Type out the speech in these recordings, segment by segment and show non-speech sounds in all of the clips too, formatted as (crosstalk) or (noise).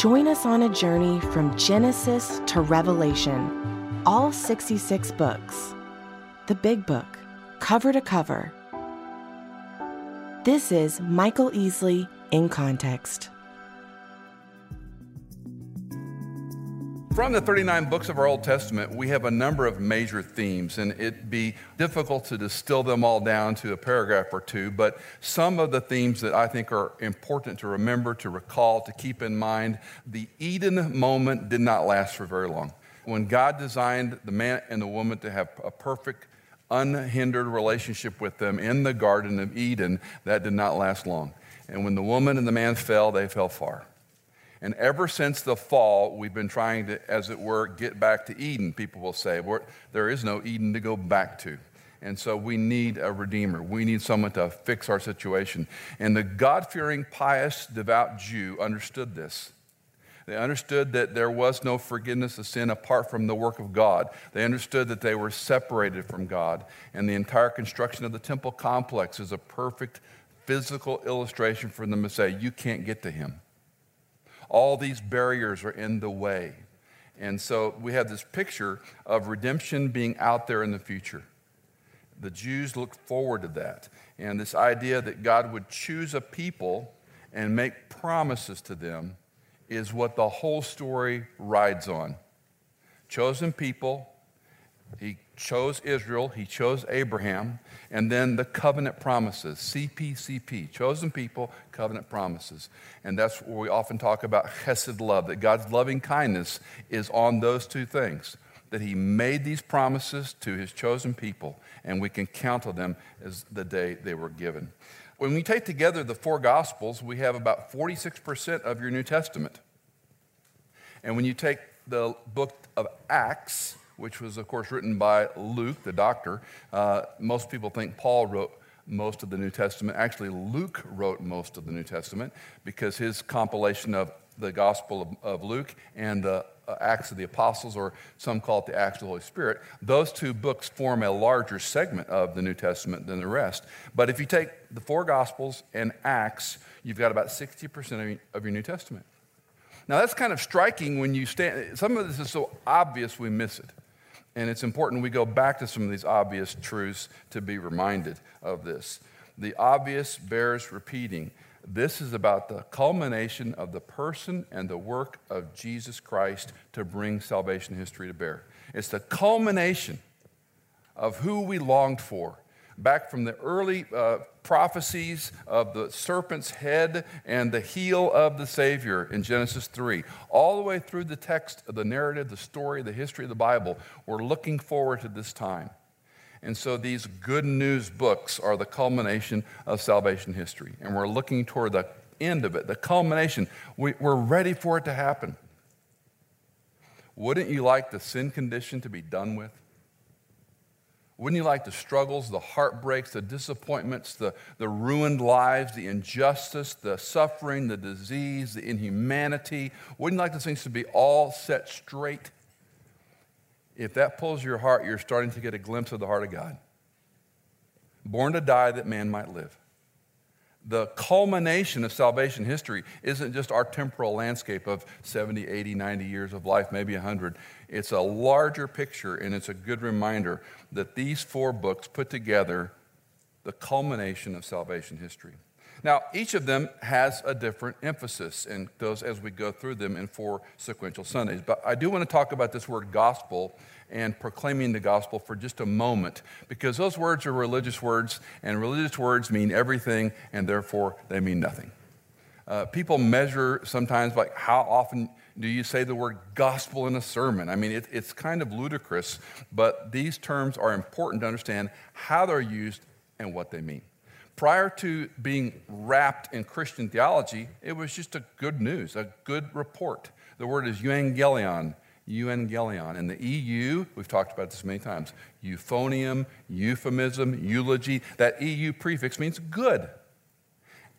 Join us on a journey from Genesis to Revelation, all 66 books. The Big Book, cover to cover. This is Michael Easley in Context. From the 39 books of our Old Testament, we have a number of major themes, and it'd be difficult to distill them all down to a paragraph or two. But some of the themes that I think are important to remember, to recall, to keep in mind the Eden moment did not last for very long. When God designed the man and the woman to have a perfect, unhindered relationship with them in the Garden of Eden, that did not last long. And when the woman and the man fell, they fell far. And ever since the fall, we've been trying to, as it were, get back to Eden. People will say, there is no Eden to go back to. And so we need a redeemer. We need someone to fix our situation. And the God fearing, pious, devout Jew understood this. They understood that there was no forgiveness of sin apart from the work of God. They understood that they were separated from God. And the entire construction of the temple complex is a perfect physical illustration for them to say, you can't get to him. All these barriers are in the way. And so we have this picture of redemption being out there in the future. The Jews looked forward to that. And this idea that God would choose a people and make promises to them is what the whole story rides on. Chosen people, he chose Israel, he chose Abraham, and then the covenant promises, CPCP, chosen people, covenant promises. And that's where we often talk about chesed love, that God's loving kindness is on those two things, that he made these promises to his chosen people, and we can count on them as the day they were given. When we take together the four gospels, we have about 46% of your New Testament. And when you take the book of Acts, which was, of course, written by Luke, the doctor. Uh, most people think Paul wrote most of the New Testament. Actually, Luke wrote most of the New Testament because his compilation of the Gospel of, of Luke and the uh, Acts of the Apostles, or some call it the Acts of the Holy Spirit, those two books form a larger segment of the New Testament than the rest. But if you take the four Gospels and Acts, you've got about 60% of your New Testament. Now, that's kind of striking when you stand, some of this is so obvious we miss it. And it's important we go back to some of these obvious truths to be reminded of this. The obvious bears repeating. This is about the culmination of the person and the work of Jesus Christ to bring salvation history to bear. It's the culmination of who we longed for back from the early uh, prophecies of the serpent's head and the heel of the Savior in Genesis 3, all the way through the text of the narrative, the story, the history of the Bible, we're looking forward to this time. And so these good news books are the culmination of salvation history. And we're looking toward the end of it, the culmination. We, are ready for it to happen. Wouldn't you like the sin condition to be done with? Wouldn't you like the struggles, the heartbreaks, the disappointments, the, the ruined lives, the injustice, the suffering, the disease, the inhumanity? Wouldn't you like those things to be all set straight? If that pulls your heart, you're starting to get a glimpse of the heart of God. Born to die that man might live the culmination of salvation history isn't just our temporal landscape of 70, 80, 90 years of life, maybe 100. It's a larger picture, and it's a good reminder that these four books put together the culmination of salvation history. Now, each of them has a different emphasis, and those as we go through them in four sequential Sundays. But I do want to talk about this word gospel and proclaiming the gospel for just a moment because those words are religious words, and religious words mean everything, and therefore they mean nothing. Uh, people measure sometimes like how often do you say the word gospel in a sermon? I mean, it, it's kind of ludicrous, but these terms are important to understand how they're used and what they mean. Prior to being wrapped in Christian theology, it was just a good news, a good report. The word is euangelion, euangelion. And the EU, we've talked about this many times, euphonium, euphemism, eulogy. That EU prefix means good.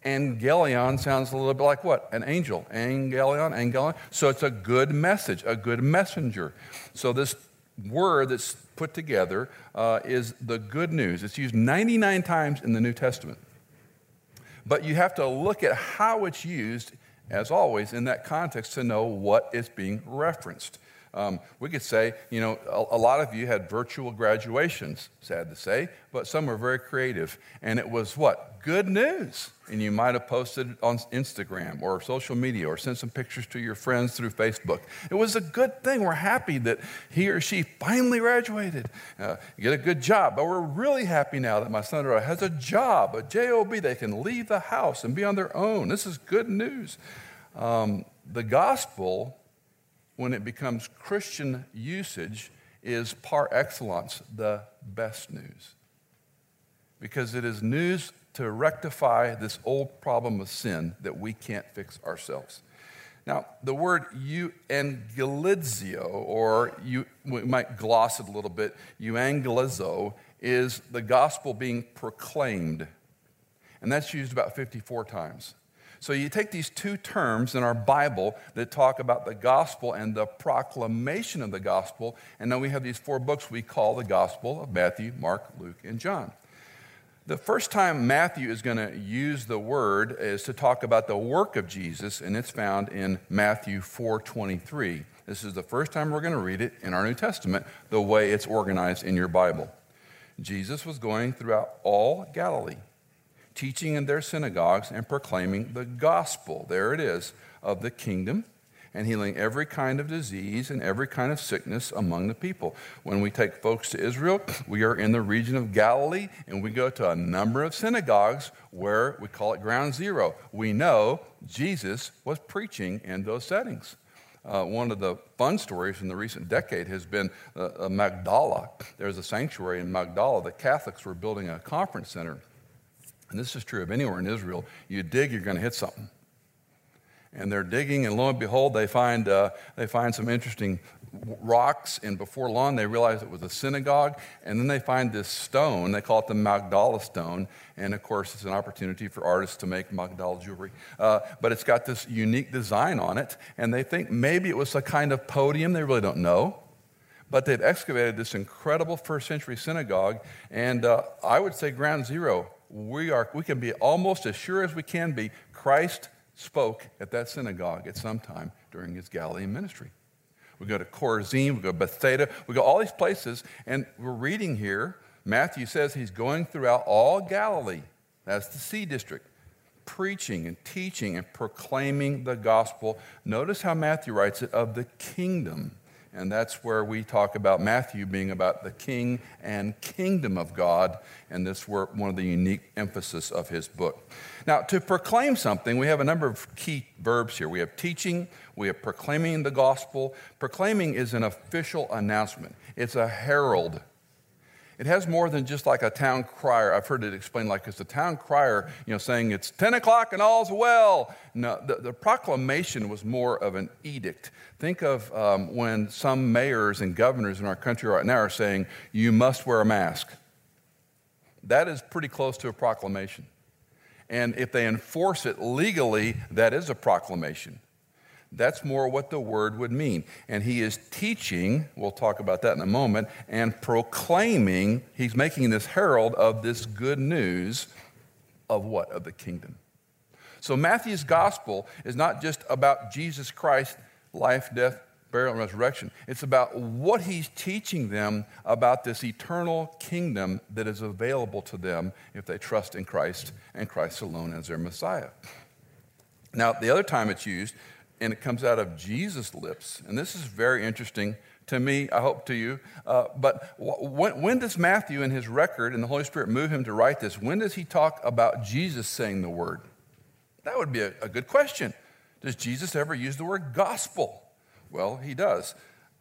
Angelion sounds a little bit like what? An angel. Angelion, angelion. So it's a good message, a good messenger. So this word that's put together uh, is the good news. It's used 99 times in the New Testament. But you have to look at how it's used, as always, in that context to know what is being referenced. Um, we could say, you know, a, a, lot of you had virtual graduations, sad to say, but some were very creative. And it was what? Good news. And you might have posted on Instagram or social media or sent some pictures to your friends through Facebook. It was a good thing. We're happy that he or she finally graduated. Uh, get a good job. But we're really happy now that my son has a job, a job. They can leave the house and be on their own. This is good news. Um, the gospel when it becomes Christian usage is par excellence the best news. Because it is news to rectify this old problem of sin that we can't fix ourselves. Now, the word euangelizo, or you, we might gloss it a little bit, euangelizo, is the gospel being proclaimed. And that's used about 54 times. So you take these two terms in our Bible that talk about the gospel and the proclamation of the gospel, and then we have these four books we call the Gospel of Matthew, Mark, Luke, and John. The first time Matthew is going to use the word is to talk about the work of Jesus, and it's found in Matthew 4:23. This is the first time we're going to read it in our New Testament the way it's organized in your Bible. Jesus was going throughout all Galilee teaching in their synagogues and proclaiming the gospel, there it is, of the kingdom and healing every kind of disease and every kind of sickness among the people. When we take folks to Israel, we are in the region of Galilee and we go to a number of synagogues where we call it ground zero. We know Jesus was preaching in those settings. Uh, one of the fun stories in the recent decade has been uh, uh Magdala. There's a sanctuary in Magdala. The Catholics were building a conference center and this is true of anywhere in Israel, you dig, you're going to hit something. And they're digging, and lo and behold, they find, uh, they find some interesting rocks, and before long, they realize it was a synagogue. And then they find this stone, they call it the Magdala stone. And of course, it's an opportunity for artists to make Magdala jewelry. Uh, but it's got this unique design on it, and they think maybe it was a kind of podium, they really don't know. But they've excavated this incredible first century synagogue, and uh, I would say ground zero we, are, we can be almost as sure as we can be Christ spoke at that synagogue at some time during his Galilean ministry. We go to Chorazin, we go to Bethsaida, we go all these places, and we're reading here. Matthew says he's going throughout all Galilee. That's the Sea District, preaching and teaching and proclaiming the gospel. Notice how Matthew writes it of the kingdom. And that's where we talk about Matthew being about the king and kingdom of God. And this were one of the unique emphasis of his book. Now, to proclaim something, we have a number of key verbs here. We have teaching, we have proclaiming the gospel. Proclaiming is an official announcement, it's a herald it has more than just like a town crier. I've heard it explained like it's a town crier, you know, saying it's 10 o'clock and all's well. No, the, the proclamation was more of an edict. Think of um, when some mayors and governors in our country right now are saying, you must wear a mask. That is pretty close to a proclamation. And if they enforce it legally, that is a proclamation. That's more what the word would mean. And he is teaching, we'll talk about that in a moment, and proclaiming, he's making this herald of this good news of what? Of the kingdom. So Matthew's gospel is not just about Jesus Christ, life, death, burial, and resurrection. It's about what he's teaching them about this eternal kingdom that is available to them if they trust in Christ and Christ alone as their Messiah. Now, the other time it's used and it comes out of Jesus' lips. And this is very interesting to me, I hope to you. Uh, but when, when, does Matthew, in his record, and the Holy Spirit move him to write this, when does he talk about Jesus saying the word? That would be a, a good question. Does Jesus ever use the word gospel? Well, he does.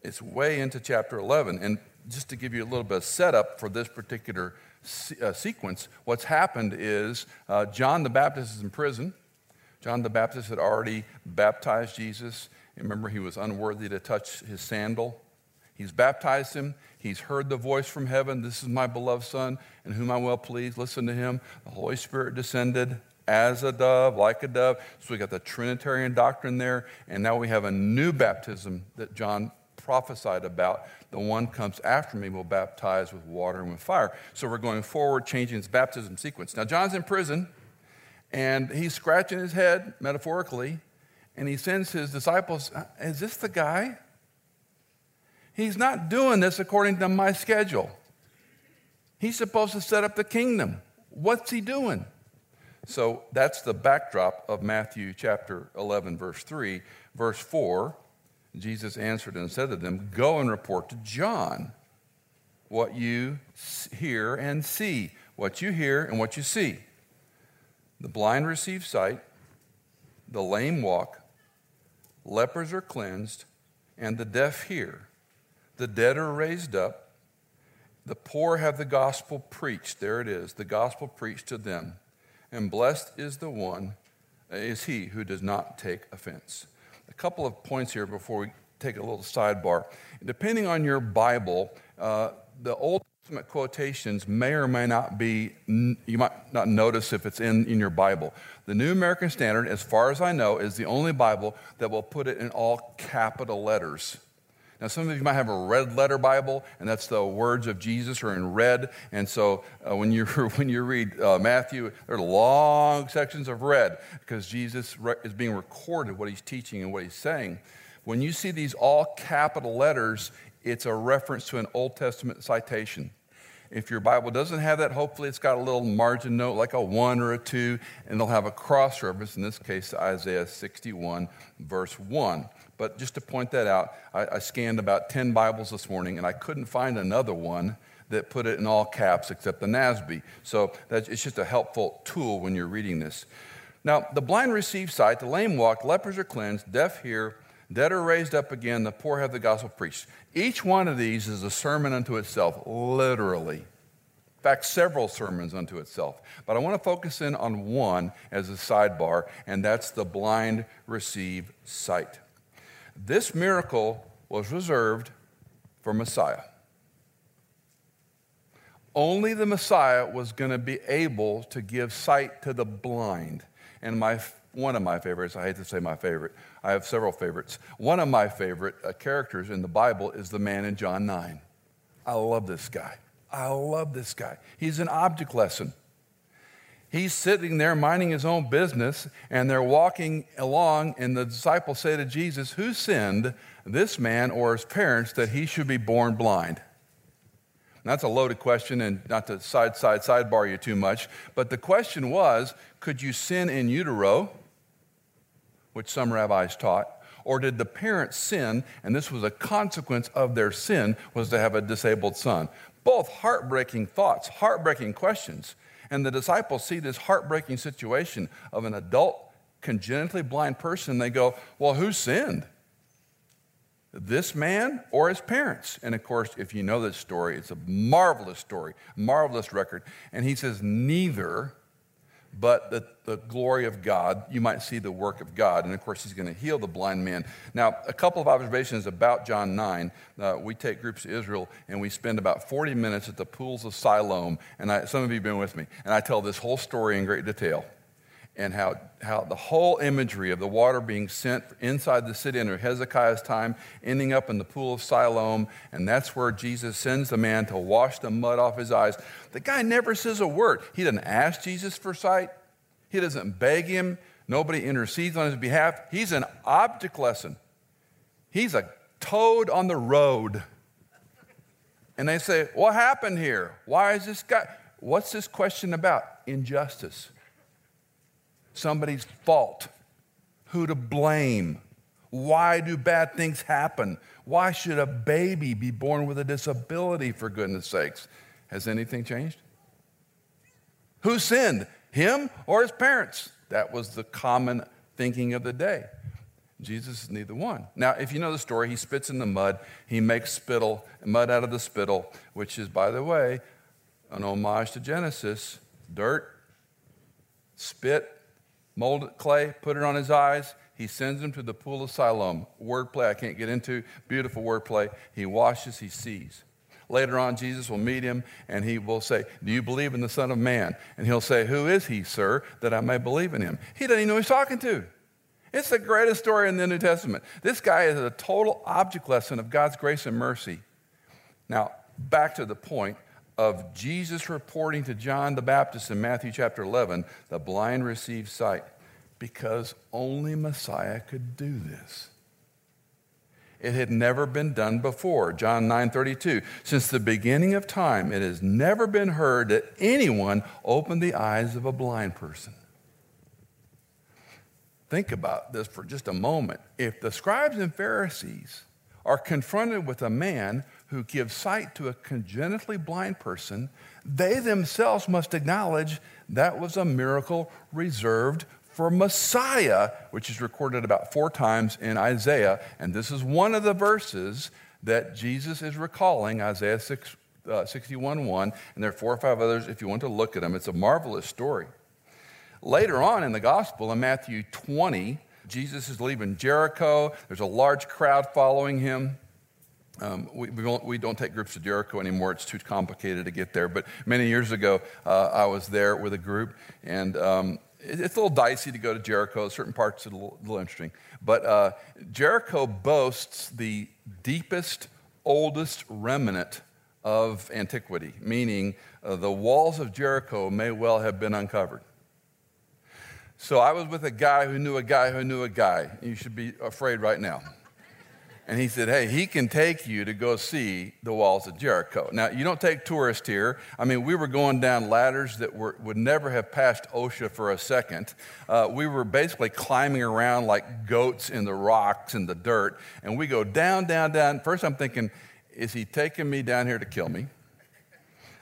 It's way into chapter 11. And just to give you a little bit of setup for this particular se- uh, sequence, what's happened is uh, John the Baptist is in prison. John the Baptist had already baptized Jesus Remember, he was unworthy to touch his sandal. He's baptized him. He's heard the voice from heaven This is my beloved Son, in whom I'm well pleased. Listen to him. The Holy Spirit descended as a dove, like a dove. So we got the Trinitarian doctrine there. And now we have a new baptism that John prophesied about. The one comes after me will baptize with water and with fire. So we're going forward, changing his baptism sequence. Now, John's in prison, and he's scratching his head, metaphorically, and he sends his disciples, uh, Is this the guy? He's not doing this according to my schedule. He's supposed to set up the kingdom. What's he doing? So that's the backdrop of Matthew chapter 11, verse 3. Verse 4 Jesus answered and said to them, Go and report to John what you hear and see, what you hear and what you see. The blind receive sight, the lame walk, lepers are cleansed, and the deaf hear. The dead are raised up, the poor have the gospel preached. There it is, the gospel preached to them. And blessed is the one, is he who does not take offense. A couple of points here before we take a little sidebar. Depending on your Bible, uh, the Old Testament quotations may or may not be, you might not notice if it's in, in your Bible. The New American Standard, as far as I know, is the only Bible that will put it in all capital letters. Now, some of you might have a red letter Bible, and that's the words of Jesus are in red. And so uh, when, you, (laughs) when you read uh, Matthew, there are long sections of red because Jesus is being recorded what he's teaching and what he's saying. When you see these all capital letters, it's a reference to an Old Testament citation. If your Bible doesn't have that, hopefully it's got a little margin note like a one or a two, and they'll have a cross reference, in this case, Isaiah 61, verse 1. But just to point that out, I, I scanned about 10 Bibles this morning and I couldn't find another one that put it in all caps except the NASB. So it's just a helpful tool when you're reading this. Now, the blind receive sight, the lame walk, lepers are cleansed, deaf hear, dead are raised up again, the poor have the gospel preached. Each one of these is a sermon unto itself, literally. In fact, several sermons unto itself. But I want to focus in on one as a sidebar, and that's the blind receive sight. This miracle was reserved for Messiah. Only the Messiah was going to be able to give sight to the blind. And my, one of my favorites, I hate to say my favorite, I have several favorites. One of my favorite uh, characters in the Bible is the man in John 9. I love this guy. I love this guy. He's an object lesson. He's sitting there minding his own business, and they're walking along, and the disciples say to Jesus, Who sinned, this man or his parents, that he should be born blind? And that's a loaded question, and not to side, side, sidebar you too much, but the question was could you sin in utero, which some rabbis taught, or did the parents sin, and this was a consequence of their sin, was to have a disabled son? Both heartbreaking thoughts, heartbreaking questions. And the disciples see this heartbreaking situation of an adult, congenitally blind person. They go, Well, who sinned? This man or his parents? And of course, if you know this story, it's a marvelous story, marvelous record. And he says, Neither but the, the glory of God. You might see the work of God. And of course, he's going to heal the blind man. Now, a couple of observations about John 9. Uh, we take groups to Israel and we spend about 40 minutes at the pools of Siloam. And I, some of you have been with me. And I tell this whole story in great detail and how, how the whole imagery of the water being sent inside the city under Hezekiah's time, ending up in the pool of Siloam, and that's where Jesus sends the man to wash the mud off his eyes. The guy never says a word. He doesn't ask Jesus for sight, he doesn't beg him, nobody intercedes on his behalf. He's an object lesson. He's a toad on the road. And they say, What happened here? Why is this guy? What's this question about? Injustice somebody's fault, who to blame. Why do bad things happen? Why should a baby be born with a disability, for goodness sakes? Has anything changed? Who sinned, him or his parents? That was the common thinking of the day. Jesus is neither one. Now, if you know the story, he spits in the mud. He makes spittle, mud out of the spittle, which is, by the way, an homage to Genesis dirt, spit, mold clay, put it on his eyes. He sends him to the pool of Siloam. Wordplay I can't get into. Beautiful wordplay. He washes, he sees. Later on, Jesus will meet him and he will say, Do you believe in the Son of Man? And he'll say, Who is he, sir, that I may believe in him? He doesn't even know who he's talking to. It's the greatest story in the New Testament. This guy is a total object lesson of God's grace and mercy. Now, back to the point of Jesus reporting to John the Baptist in Matthew chapter 11 the blind receive sight because only Messiah could do this. It had never been done before. John 9:32. Since the beginning of time, it has never been heard that anyone opened the eyes of a blind person. Think about this for just a moment. If the scribes and Pharisees are confronted with a man who gives sight to a congenitally blind person, they themselves must acknowledge that was a miracle reserved for Messiah, which is recorded about four times in Isaiah. And this is one of the verses that Jesus is recalling, Isaiah 6, uh, 61 1. And there are four or five others if you want to look at them. It's a marvelous story. Later on in the gospel, in Matthew 20, Jesus is leaving Jericho. There's a large crowd following him. Um, we, we, don't, we, don't, take groups to Jericho anymore. It's too complicated to get there. But many years ago, uh, I was there with a group, and um, it, it's a little dicey to go to Jericho. Certain parts are a little, a little interesting. But uh, Jericho boasts the deepest, oldest remnant of antiquity, meaning uh, the walls of Jericho may well have been uncovered. So I was with a guy who knew a guy who knew a guy. You should be afraid right now. And he said, Hey, he can take you to go see the walls of Jericho. Now, you don't take tourists here. I mean, we were going down ladders that were, would never have passed OSHA for a second. Uh, we were basically climbing around like goats in the rocks and the dirt. And we go down, down, down. First, I'm thinking, Is he taking me down here to kill me?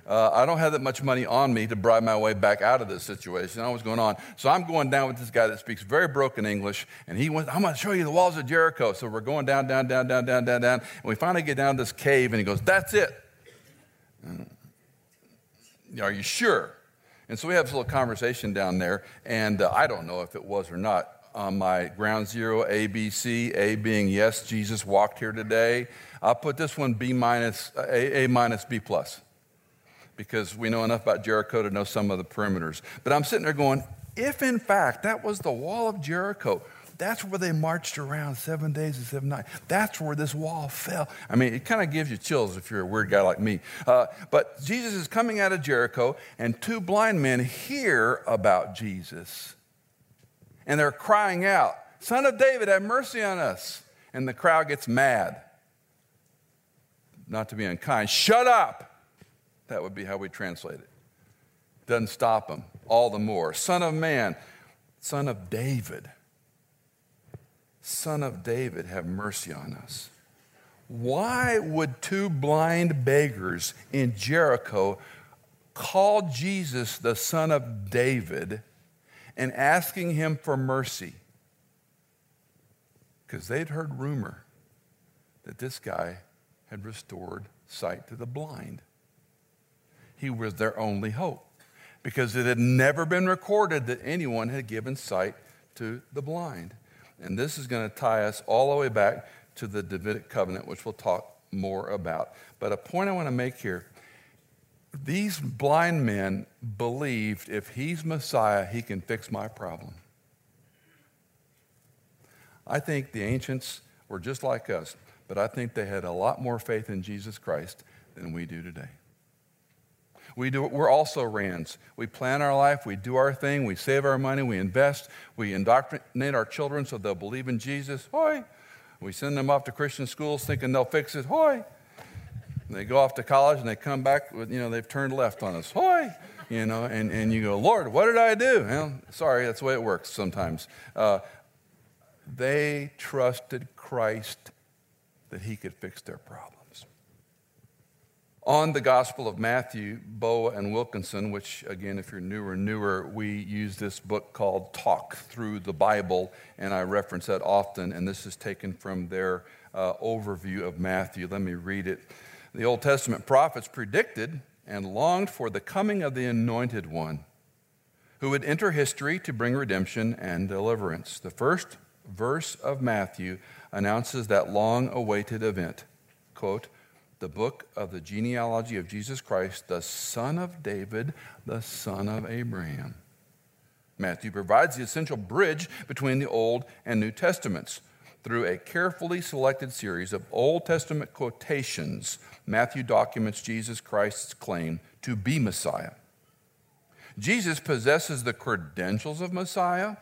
Uh, I don't have that much money on me to bribe my way back out of this situation. I what's going on. So I'm going down with this guy that speaks very broken English, and he went, I'm going to show you the walls of Jericho. So we're going down, down, down, down, down, down, down. And we finally get down this cave, and he goes, That's it. Are you sure? And so we have this little conversation down there, and uh, I don't know if it was or not. On my ground zero, A, B, C, A being yes, Jesus walked here today. I'll put this one B minus, A, A minus, B plus because we know enough about Jericho to know some of the perimeters. But I'm sitting there going, if in fact that was the wall of Jericho, that's where they marched around seven days and seven nights. That's where this wall fell. I mean, it kind of gives you chills if you're a weird guy like me. Uh, but Jesus is coming out of Jericho, and two blind men hear about Jesus. And they're crying out, Son of David, have mercy on us. And the crowd gets mad. Not to be unkind. Shut up. That would be how we translate it. Doesn't stop him, all the more. Son of man, son of David. Son of David, have mercy on us. Why would two blind beggars in Jericho call Jesus the son of David and asking him for mercy? Because they'd heard rumor that this guy had restored sight to the blind he was their only hope because it had never been recorded that anyone had given sight to the blind. And this is going to tie us all the way back to the Davidic covenant, which we'll talk more about. But a point I want to make here these blind men believed if he's Messiah, he can fix my problem. I think the ancients were just like us, but I think they had a lot more faith in Jesus Christ than we do today. We do, we're also Rands. We plan our life, we do our thing, we save our money, we invest, we indoctrinate our children so they'll believe in Jesus. Hoy! We send them off to Christian schools thinking they'll fix it. Hoy! And they go off to college and they come back with, you know, they've turned left on us. Hoy! You know, and, and you go, Lord, what did I do? Well, sorry, that's the way it works sometimes. Uh, they trusted Christ that he could fix their problem on the Gospel of Matthew, Boa and Wilkinson, which, again, if you're newer, newer, we use this book called Talk Through the Bible, and I reference that often, and this is taken from their uh, overview of Matthew. Let me read it. The Old Testament prophets predicted and longed for the coming of the Anointed One, who would enter history to bring redemption and deliverance. The first verse of Matthew announces that long awaited event. Quote, the book of the genealogy of Jesus Christ, the son of David, the son of Abraham. Matthew provides the essential bridge between the Old and New Testaments. Through a carefully selected series of Old Testament quotations, Matthew documents Jesus Christ's claim to be Messiah. Jesus possesses the credentials of Messiah,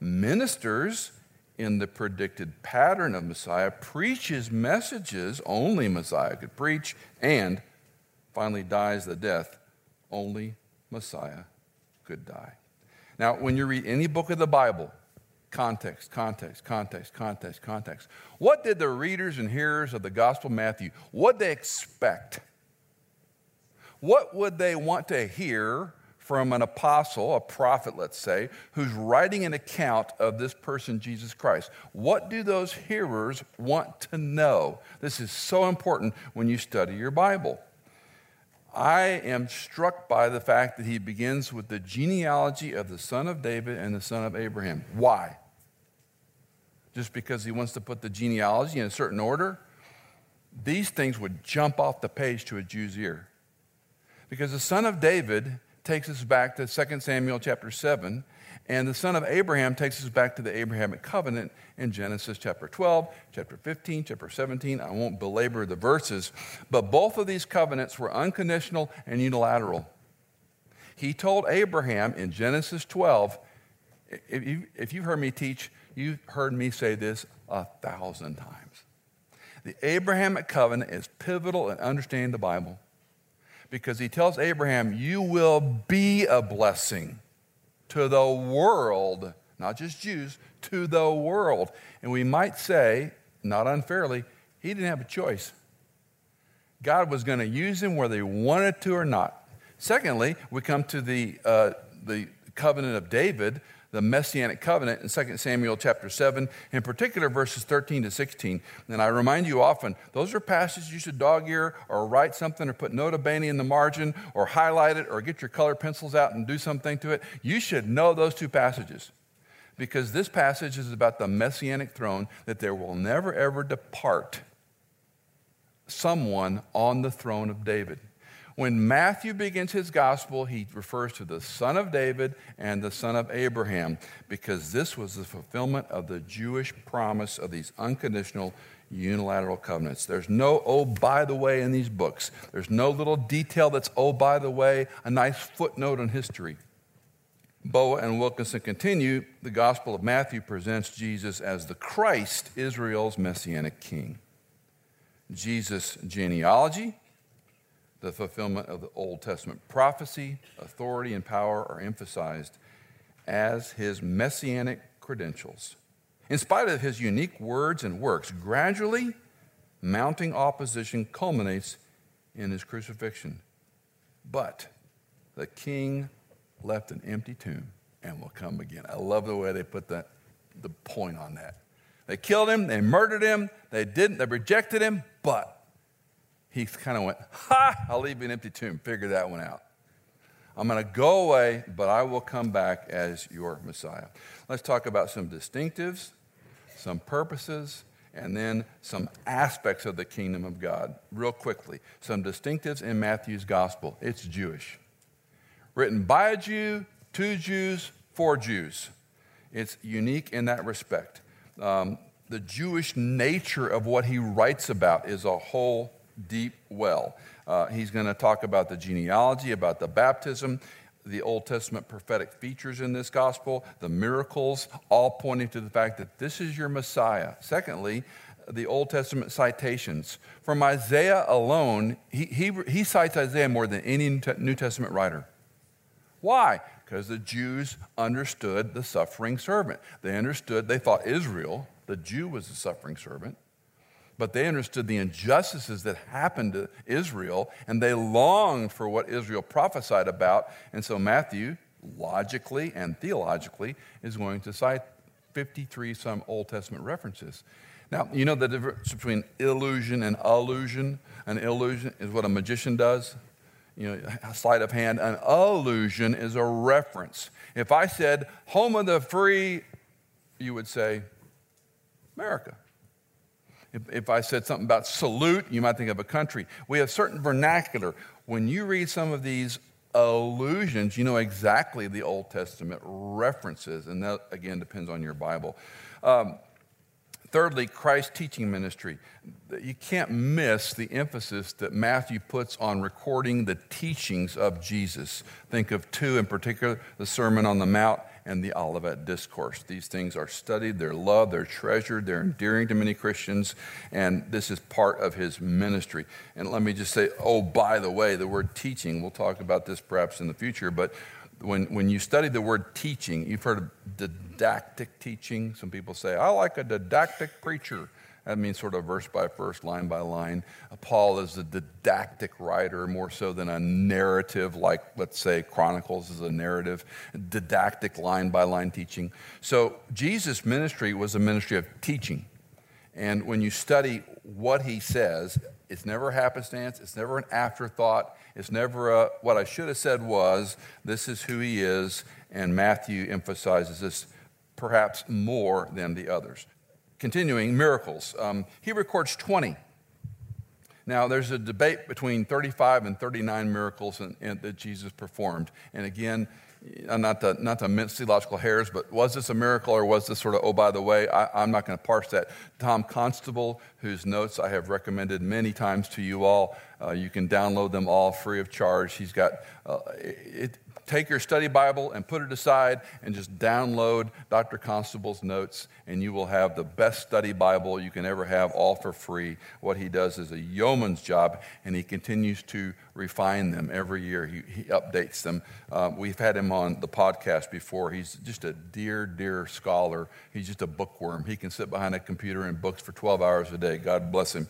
ministers in the predicted pattern of Messiah, preaches messages only Messiah could preach, and finally dies the death only Messiah could die. Now, when you read any book of the Bible, context, context, context, context, context. What did the readers and hearers of the Gospel of Matthew, what they expect? What would they want to hear from an apostle, a prophet, let's say, who's writing an account of this person, Jesus Christ. What do those hearers want to know? This is so important when you study your Bible. I am struck by the fact that he begins with the genealogy of the son of David and the son of Abraham. Why? Just because he wants to put the genealogy in a certain order? These things would jump off the page to a Jew's ear. Because the son of David takes us back to 2 Samuel chapter 7, and the son of Abraham takes us back to the Abrahamic covenant in Genesis chapter 12, chapter 15, chapter 17. I won't belabor the verses, but both of these covenants were unconditional and unilateral. He told Abraham in Genesis 12, if, you, if you've heard me teach, you've heard me say this a thousand times. The Abrahamic covenant is pivotal in understanding the Bible because he tells Abraham, You will be a blessing to the world, not just Jews, to the world. And we might say, not unfairly, he didn't have a choice. God was going to use him whether he wanted to or not. Secondly, we come to the, uh, the covenant of David, the messianic covenant in 2 Samuel chapter 7, in particular verses 13 to 16. And I remind you often, those are passages you should dog ear or write something or put nota bene in the margin or highlight it or get your color pencils out and do something to it. You should know those two passages because this passage is about the messianic throne that there will never ever depart someone on the throne of David. When Matthew begins his gospel, he refers to the son of David and the son of Abraham because this was the fulfillment of the Jewish promise of these unconditional unilateral covenants. There's no, oh, by the way, in these books. There's no little detail that's, oh, by the way, a nice footnote in history. Boa and Wilkinson continue the Gospel of Matthew presents Jesus as the Christ, Israel's messianic king. Jesus' genealogy, the fulfillment of the Old Testament prophecy, authority, and power are emphasized as his messianic credentials. In spite of his unique words and works, gradually mounting opposition culminates in his crucifixion. But the king left an empty tomb and will come again. I love the way they put that, the point on that. They killed him, they murdered him, they didn't, they rejected him, but he kind of went, Ha, I'll leave you an empty tomb. Figure that one out. I'm going to go away, but I will come back as your Messiah. Let's talk about some distinctives, some purposes, and then some aspects of the kingdom of God. Real quickly, some distinctives in Matthew's gospel. It's Jewish. Written by a Jew, to Jews, for Jews. It's unique in that respect. Um, the Jewish nature of what he writes about is a whole deep well. Uh, he's going to talk about the genealogy, about the baptism, the Old Testament prophetic features in this gospel, the miracles, all pointing to the fact that this is your Messiah. Secondly, the Old Testament citations. From Isaiah alone, he, he, he cites Isaiah more than any New Testament writer. Why? Because the Jews understood the suffering servant. They understood, they thought Israel, the Jew, was the suffering servant but they understood the injustices that happened to Israel, and they longed for what Israel prophesied about. And so Matthew, logically and theologically, is going to cite 53 some Old Testament references. Now, you know the difference between illusion and allusion? An illusion is what a magician does. you know, a sleight of hand. An allusion is a reference. If I said, home of the free, you would say, America. If, if I said something about salute, you might think of a country. We have certain vernacular. When you read some of these allusions, you know exactly the Old Testament references, and that again depends on your Bible. Um, thirdly, Christ's teaching ministry. You can't miss the emphasis that Matthew puts on recording the teachings of Jesus. Think of two in particular the Sermon on the Mount and the Olivet Discourse. These things are studied, they're loved, they're treasured, they're endearing to many Christians, and this is part of his ministry. And let me just say, oh, by the way, the word teaching, we'll talk about this perhaps in the future, but when, when you study the word teaching, you've heard of didactic teaching. Some people say, I like a didactic preacher. That means sort of verse by verse, line by line. Uh, Paul is a didactic writer more so than a narrative, like, let's say, Chronicles is a narrative, didactic line by line teaching. So Jesus' ministry was a ministry of teaching. And when you study what he says, it's never a happenstance, it's never an afterthought, it's never a, what I should have said was, this is who he is, and Matthew emphasizes this perhaps more than the others. Continuing, miracles. Um, he records 20. Now, there's a debate between 35 and 39 miracles in, in, that Jesus performed. And again, uh, not to, not to mince theological hairs, but was this a miracle or was this sort of, oh, by the way, I, am not going to parse that. Tom Constable, whose notes I have recommended many times to you all, uh, you can download them all free of charge. He's got, uh, it, take your study Bible and put it aside and just download Dr. Constable's notes, and you will have the best study Bible you can ever have, all for free. What he does is a yeoman's job, and he continues to refine them every year. He, he updates them. Uh, we've had him on the podcast before. He's just a dear, dear scholar. He's just a bookworm. He can sit behind a computer and books for 12 hours a day. God bless him.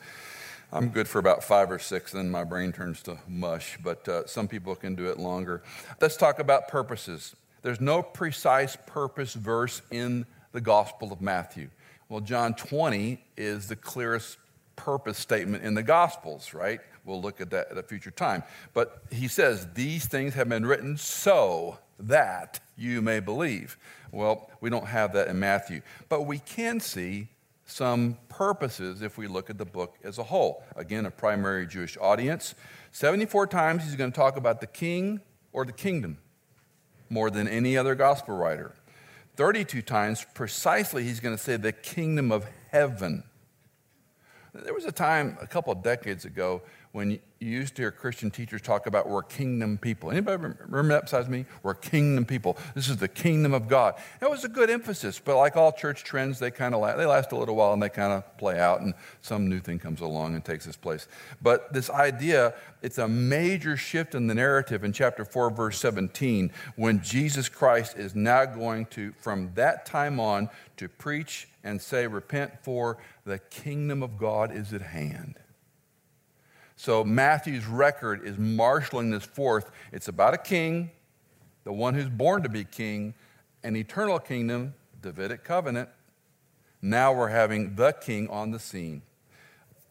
I'm good for about five or six, then my brain turns to mush, but uh, some people can do it longer. Let's talk about purposes. There's no precise purpose verse in the Gospel of Matthew. Well, John 20 is the clearest purpose statement in the Gospels, right? We'll look at that at a future time. But he says, These things have been written so that you may believe. Well, we don't have that in Matthew, but we can see some purposes if we look at the book as a whole. Again, a primary Jewish audience. 74 times he's going to talk about the king or the kingdom more than any other gospel writer. 32 times precisely he's going to say the kingdom of heaven. There was a time a couple of decades ago when you used to hear Christian teachers talk about we're kingdom people. Anybody remember that besides me? We're kingdom people. This is the kingdom of God. That was a good emphasis, but like all church trends, they kind of last, they last a little while and they kind of play out, and some new thing comes along and takes its place. But this idea, it's a major shift in the narrative in chapter 4, verse 17, when Jesus Christ is now going to, from that time on, to preach and say, Repent, for the kingdom of God is at hand. So Matthew's record is marshaling this forth. It's about a king, the one who's born to be king, an eternal kingdom, Davidic covenant. Now we're having the king on the scene.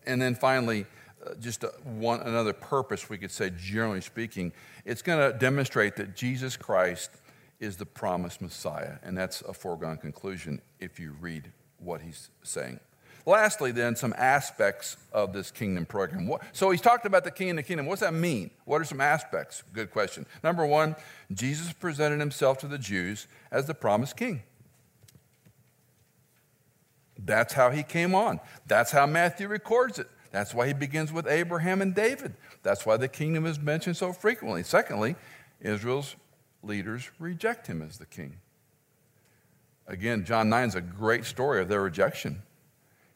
And then finally, uh, just one, another purpose, we could say, generally speaking, it's going to demonstrate that Jesus Christ is the promised Messiah. And that's a foregone conclusion if you read what he's saying. Lastly, then, some aspects of this kingdom program. So he's talked about the king and the kingdom. What's that mean? What are some aspects? Good question. Number one, Jesus presented himself to the Jews as the promised king. That's how he came on. That's how Matthew records it. That's why he begins with Abraham and David. That's why the kingdom is mentioned so frequently. Secondly, Israel's leaders reject him as the king. Again, John 9 is a great story of their rejection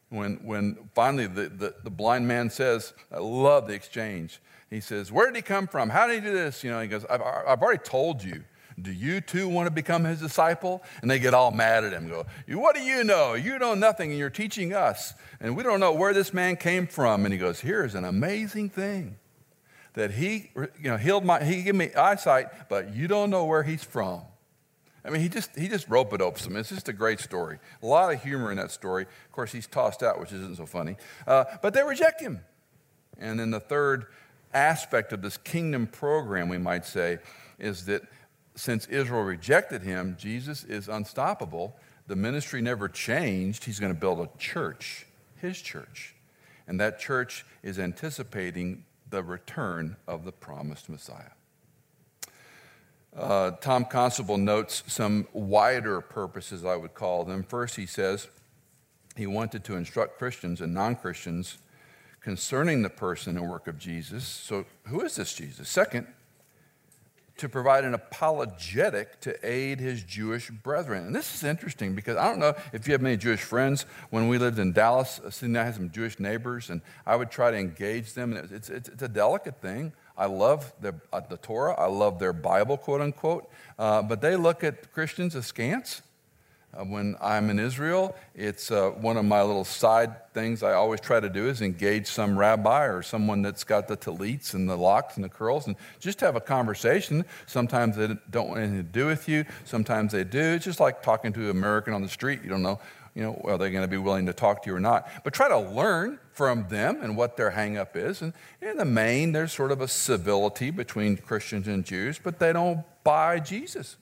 when, when finally the, the, the, blind man says, I love the exchange. He says, Where did he come from? How did he do this? You know, he goes, I've, I've already told you. Do you too want to become his disciple? And they get all mad at him go, What do you know? You know nothing, and you're teaching us. And we don't know where this man came from. And he goes, Here's an amazing thing that he you know, healed my, he gave me eyesight, but you don't know where he's from. I mean, he just, he just rope it opes them. It's just a great story. A lot of humor in that story. Of course, he's tossed out, which isn't so funny. Uh, but they reject him. And then the third aspect of this kingdom program, we might say, is that since Israel rejected him, Jesus is unstoppable. The ministry never changed. He's going to build a church, his church. And that church is anticipating the return of the promised Messiah. Uh, Tom Constable notes some wider purposes, I would call them. First, he says he wanted to instruct Christians and non Christians concerning the person and work of Jesus. So, who is this Jesus? Second, to provide an apologetic to aid his Jewish brethren. And this is interesting because I don't know if you have many Jewish friends. When we lived in Dallas, I had some Jewish neighbors, and I would try to engage them. And it's, it's, it's a delicate thing. I love the, uh, the Torah, I love their Bible, quote unquote, uh, but they look at Christians askance. Uh, when I'm in Israel, it's uh, one of my little side things I always try to do is engage some rabbi or someone that's got the tallits and the locks and the curls and just have a conversation. Sometimes they don't want anything to do with you. Sometimes they do. It's just like talking to an American on the street. You don't know, you know, are they going to be willing to talk to you or not? But try to learn from them and what their hangup is. And in the main, there's sort of a civility between Christians and Jews, but they don't buy Jesus.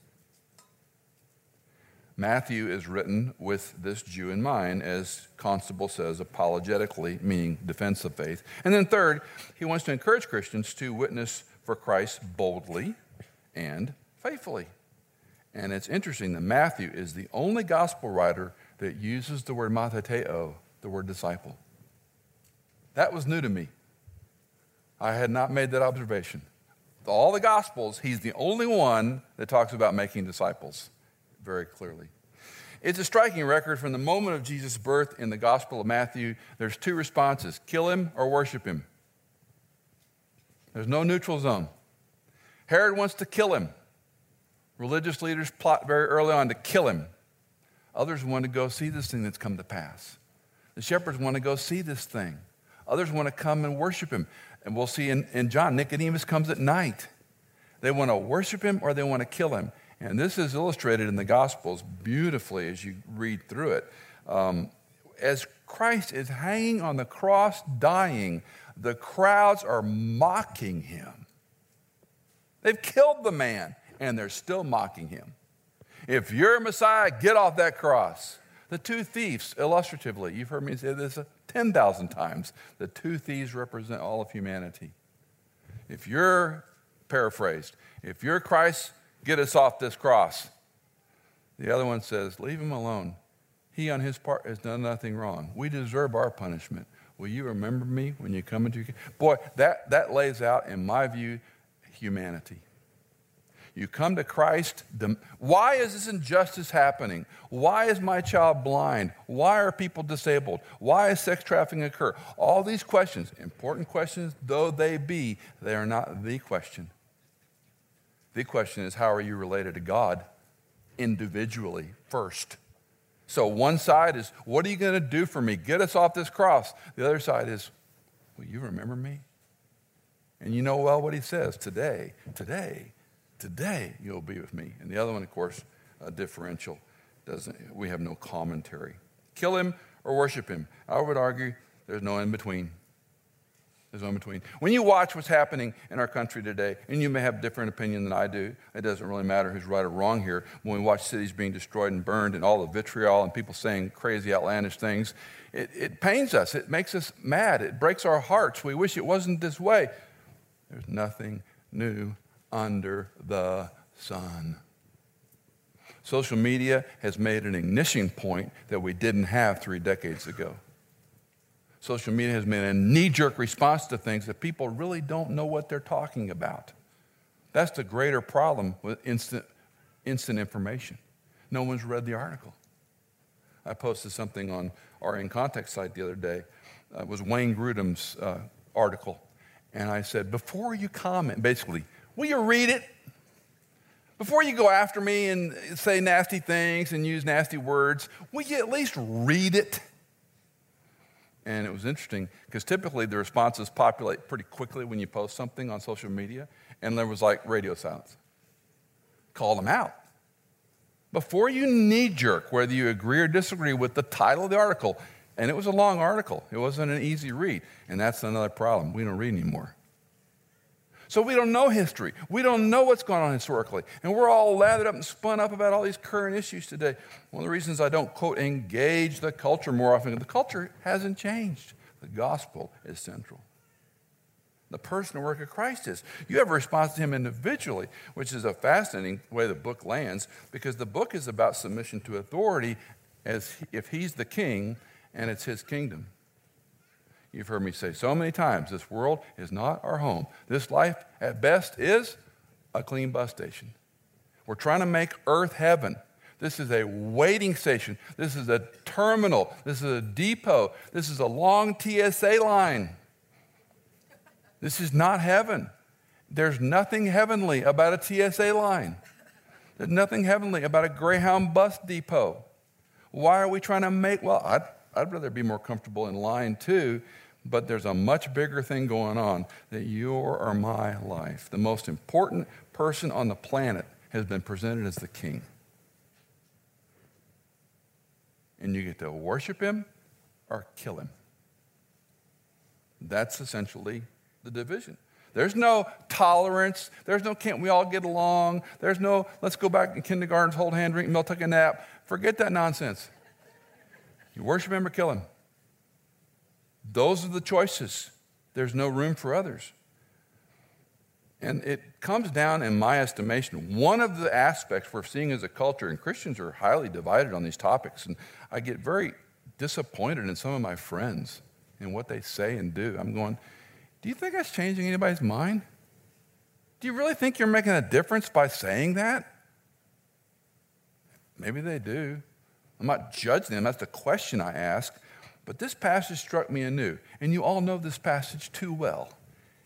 Matthew is written with this Jew in mind, as Constable says, apologetically, meaning defense of faith. And then, third, he wants to encourage Christians to witness for Christ boldly and faithfully. And it's interesting that Matthew is the only gospel writer that uses the word matateo, the word disciple. That was new to me. I had not made that observation. All the gospels, he's the only one that talks about making disciples very clearly. It's a striking record from the moment of Jesus' birth in the Gospel of Matthew. There's two responses kill him or worship him. There's no neutral zone. Herod wants to kill him. Religious leaders plot very early on to kill him. Others want to go see this thing that's come to pass. The shepherds want to go see this thing. Others want to come and worship him. And we'll see in, in John, Nicodemus comes at night. They want to worship him or they want to kill him. And this is illustrated in the Gospels beautifully as you read through it. Um, as Christ is hanging on the cross, dying, the crowds are mocking him. They've killed the man, and they're still mocking him. If you're Messiah, get off that cross. The two thieves, illustratively, you've heard me say this 10,000 times. The two thieves represent all of humanity. If you're, paraphrased, if you're Christ, Get us off this cross. The other one says, Leave him alone. He, on his part, has done nothing wrong. We deserve our punishment. Will you remember me when you come into your Boy, that, that lays out, in my view, humanity. You come to Christ. Why is this injustice happening? Why is my child blind? Why are people disabled? Why is sex trafficking occur? All these questions, important questions though they be, they are not the question. The question is, how are you related to God individually first? So one side is, what are you going to do for me? Get us off this cross. The other side is, will you remember me? And you know well what he says today, today, today you'll be with me. And the other one, of course, a differential. Doesn't, we have no commentary. Kill him or worship him. I would argue there's no in between. There's no in between. When you watch what's happening in our country today, and you may have a different opinion than I do, it doesn't really matter who's right or wrong here. When we watch cities being destroyed and burned and all the vitriol and people saying crazy, outlandish things, it, it pains us. It makes us mad. It breaks our hearts. We wish it wasn't this way. There's nothing new under the sun. Social media has made an ignition point that we didn't have three decades ago. Social media has been a knee jerk response to things that people really don't know what they're talking about. That's the greater problem with instant, instant information. No one's read the article. I posted something on our In Context site the other day. Uh, it was Wayne Grudem's uh, article. And I said, before you comment, basically, will you read it? Before you go after me and say nasty things and use nasty words, will you at least read it? And it was interesting because typically the responses populate pretty quickly when you post something on social media, and there was like radio silence. Call them out. Before you knee jerk, whether you agree or disagree with the title of the article, and it was a long article, it wasn't an easy read, and that's another problem. We don't read anymore. So we don't know history. We don't know what's going on historically. And we're all lathered up and spun up about all these current issues today. One of the reasons I don't, quote, engage the culture more often, the culture hasn't changed. The gospel is central. The personal work of Christ is. You have a response to Him individually, which is a fascinating way the book lands because the book is about submission to authority as if He's the king and it's His kingdom. You've heard me say so many times this world is not our home. This life, at best, is a clean bus station. We're trying to make earth heaven. This is a waiting station. This is a terminal. This is a depot. This is a long TSA line. This is not heaven. There's nothing heavenly about a TSA line. There's nothing heavenly about a Greyhound bus depot. Why are we trying to make, well, I'd, I'd rather be more comfortable in line too, but there's a much bigger thing going on that your or my life, the most important person on the planet, has been presented as the king. And you get to worship him or kill him. That's essentially the division. There's no tolerance. There's no can't we all get along. There's no let's go back in kindergarten, hold hand, drink milk, take a nap. Forget that nonsense. You worship him or kill him. Those are the choices. There's no room for others. And it comes down, in my estimation, one of the aspects we're seeing as a culture, and Christians are highly divided on these topics, and I get very disappointed in some of my friends and what they say and do. I'm going, do you think that's changing anybody's mind? Do you really think you're making a difference by saying that? Maybe they do. I'm not judging them. That's the question I ask. But this passage struck me anew, and you all know this passage too well.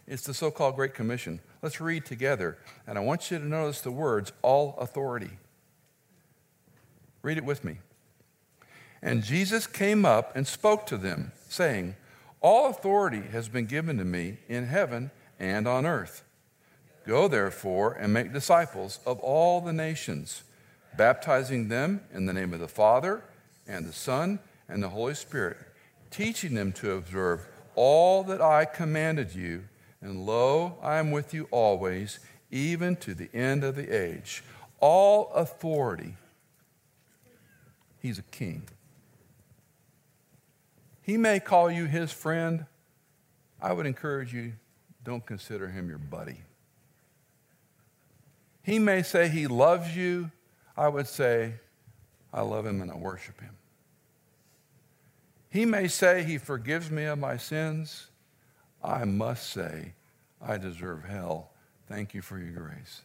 It's the so called Great Commission. Let's read together, and I want you to notice the words all authority. Read it with me. And Jesus came up and spoke to them, saying, All authority has been given to me in heaven and on earth. Go therefore and make disciples of all the nations, baptizing them in the name of the Father and the Son and the Holy Spirit teaching them to observe all that I commanded you. And lo, I am with you always, even to the end of the age. All authority. He's a king. He may call you his friend. I would encourage you, don't consider him your buddy. He may say he loves you. I would say, I love him and I worship him. He may say he forgives me of my sins. I must say, I deserve hell. Thank you for your grace.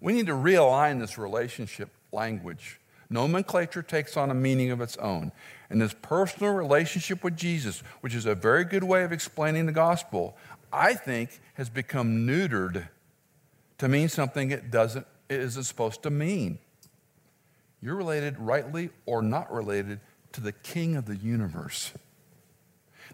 We need to realign this relationship language. Nomenclature takes on a meaning of its own. And this personal relationship with Jesus, which is a very good way of explaining the gospel, I think has become neutered to mean something it doesn't it isn't supposed to mean. You're related rightly or not related to the King of the universe.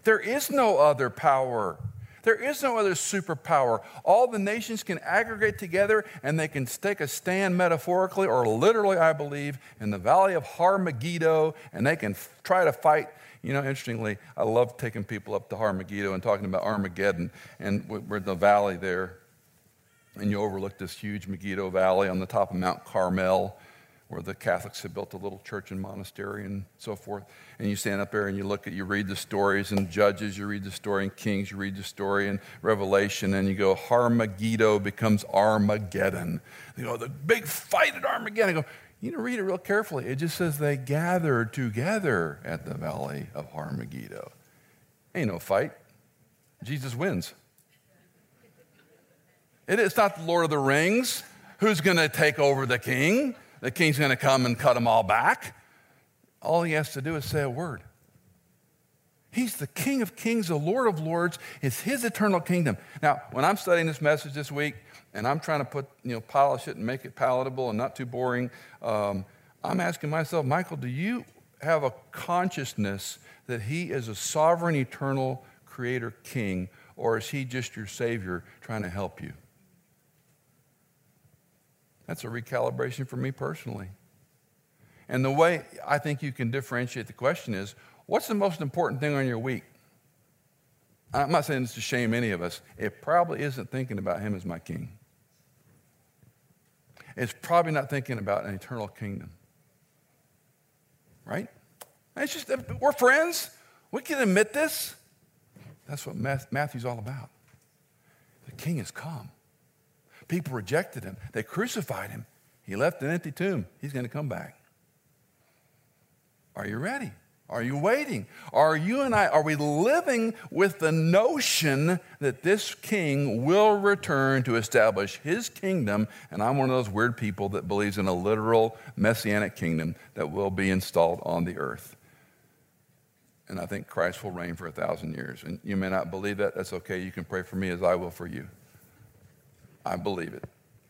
There is no other power. There is no other superpower. All the nations can aggregate together and they can take a stand metaphorically or literally, I believe, in the valley of Har Megiddo and they can f- try to fight. You know, interestingly, I love taking people up to Har Megiddo and talking about Armageddon. And we're in the valley there. And you overlook this huge Megiddo Valley on the top of Mount Carmel where the Catholics had built a little church and monastery and so forth. And you stand up there and you look at, you read the stories and Judges, you read the story in Kings, you read the story in Revelation, and you go, Harmageddo becomes Armageddon. You go, the big fight at Armageddon. I go, you know, read it real carefully. It just says they gathered together at the valley of Harmageddo. Ain't no fight. Jesus wins. It is not the Lord of the Rings who's going to take over the king the king's going to come and cut them all back. All he has to do is say a word. He's the King of Kings, the Lord of Lords. It's his eternal kingdom. Now, when I'm studying this message this week, and I'm trying to put, you know, polish it and make it palatable and not too boring, um, I'm asking myself, Michael, do you have a consciousness that he is a sovereign, eternal creator king, or is he just your savior trying to help you? That's a recalibration for me personally. And the way I think you can differentiate the question is what's the most important thing on your week? I'm not saying this to shame any of us, it probably isn't thinking about him as my king. It's probably not thinking about an eternal kingdom. Right? It's just, we're friends. We can admit this. That's what Matthew's all about. The king has come. People rejected him, they crucified him. He left an empty tomb. He's going to come back. Are you ready? Are you waiting? Are you and I, are we living with the notion that this king will return to establish his kingdom? And I'm one of those weird people that believes in a literal messianic kingdom that will be installed on the earth. And I think Christ will reign for a thousand years. And you may not believe that. That's okay. You can pray for me as I will for you. I believe it.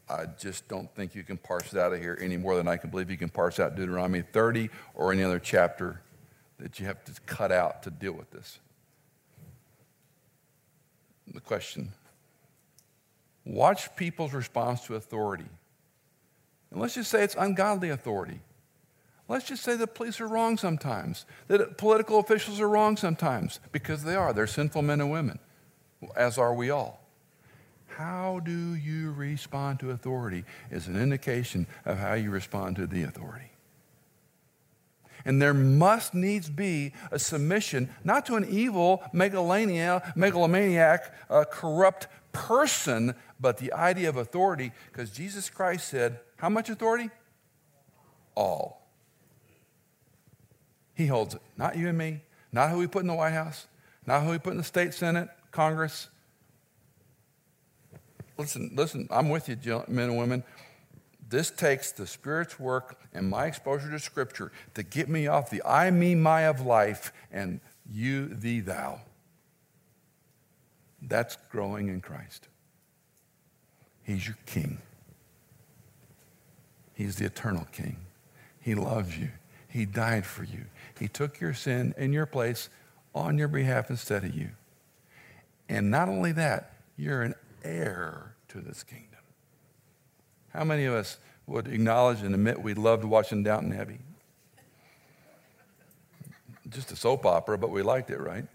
I just don't think you can parse it out of here any more than I can believe you can parse out Deuteronomy 30 or any other chapter that you have to cut out to deal with this. The question watch people's response to authority. And let's just say it's ungodly authority. Let's just say the police are wrong sometimes, that political officials are wrong sometimes, because they are. They're sinful men and women, as are we all. How do you respond to authority is an indication of how you respond to the authority. And there must needs be a submission, not to an evil, megalomaniac, megalomaniac uh, corrupt person, but the idea of authority, because Jesus Christ said, How much authority? All. He holds it. Not you and me, not who we put in the White House, not who we put in the state senate, Congress. Listen, listen, I'm with you, men and women. This takes the Spirit's work and my exposure to Scripture to get me off the I, me, my of life and you, thee, thou. That's growing in Christ. He's your King. He's the eternal King. He loves you. He died for you. He took your sin in your place on your behalf instead of you. And not only that, you're an heir to this kingdom. How many of us would acknowledge and admit we loved watching Downton Abbey? Just a soap opera, but we liked it, right?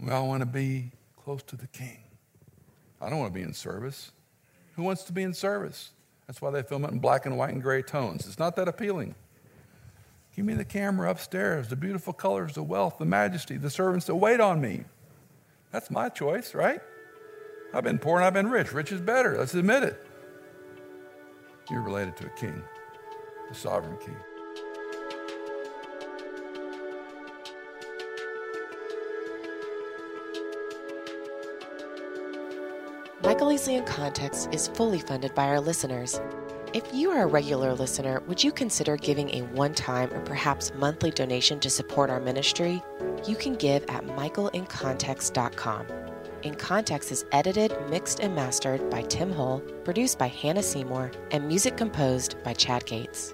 We all want to be close to the king. I don't want to be in service. Who wants to be in service? That's why they film it in black and white and gray tones. It's not that appealing. Give me the camera upstairs, the beautiful colors, the wealth, the majesty, the servants that wait on me. That's my choice, right? I've been poor and I've been rich. Rich is better. Let's admit it. You're related to a king, a sovereign king. Michael Easley in Context is fully funded by our listeners. If you are a regular listener, would you consider giving a one time or perhaps monthly donation to support our ministry? You can give at michaelincontext.com. In Context is edited, mixed, and mastered by Tim Hull, produced by Hannah Seymour, and music composed by Chad Gates.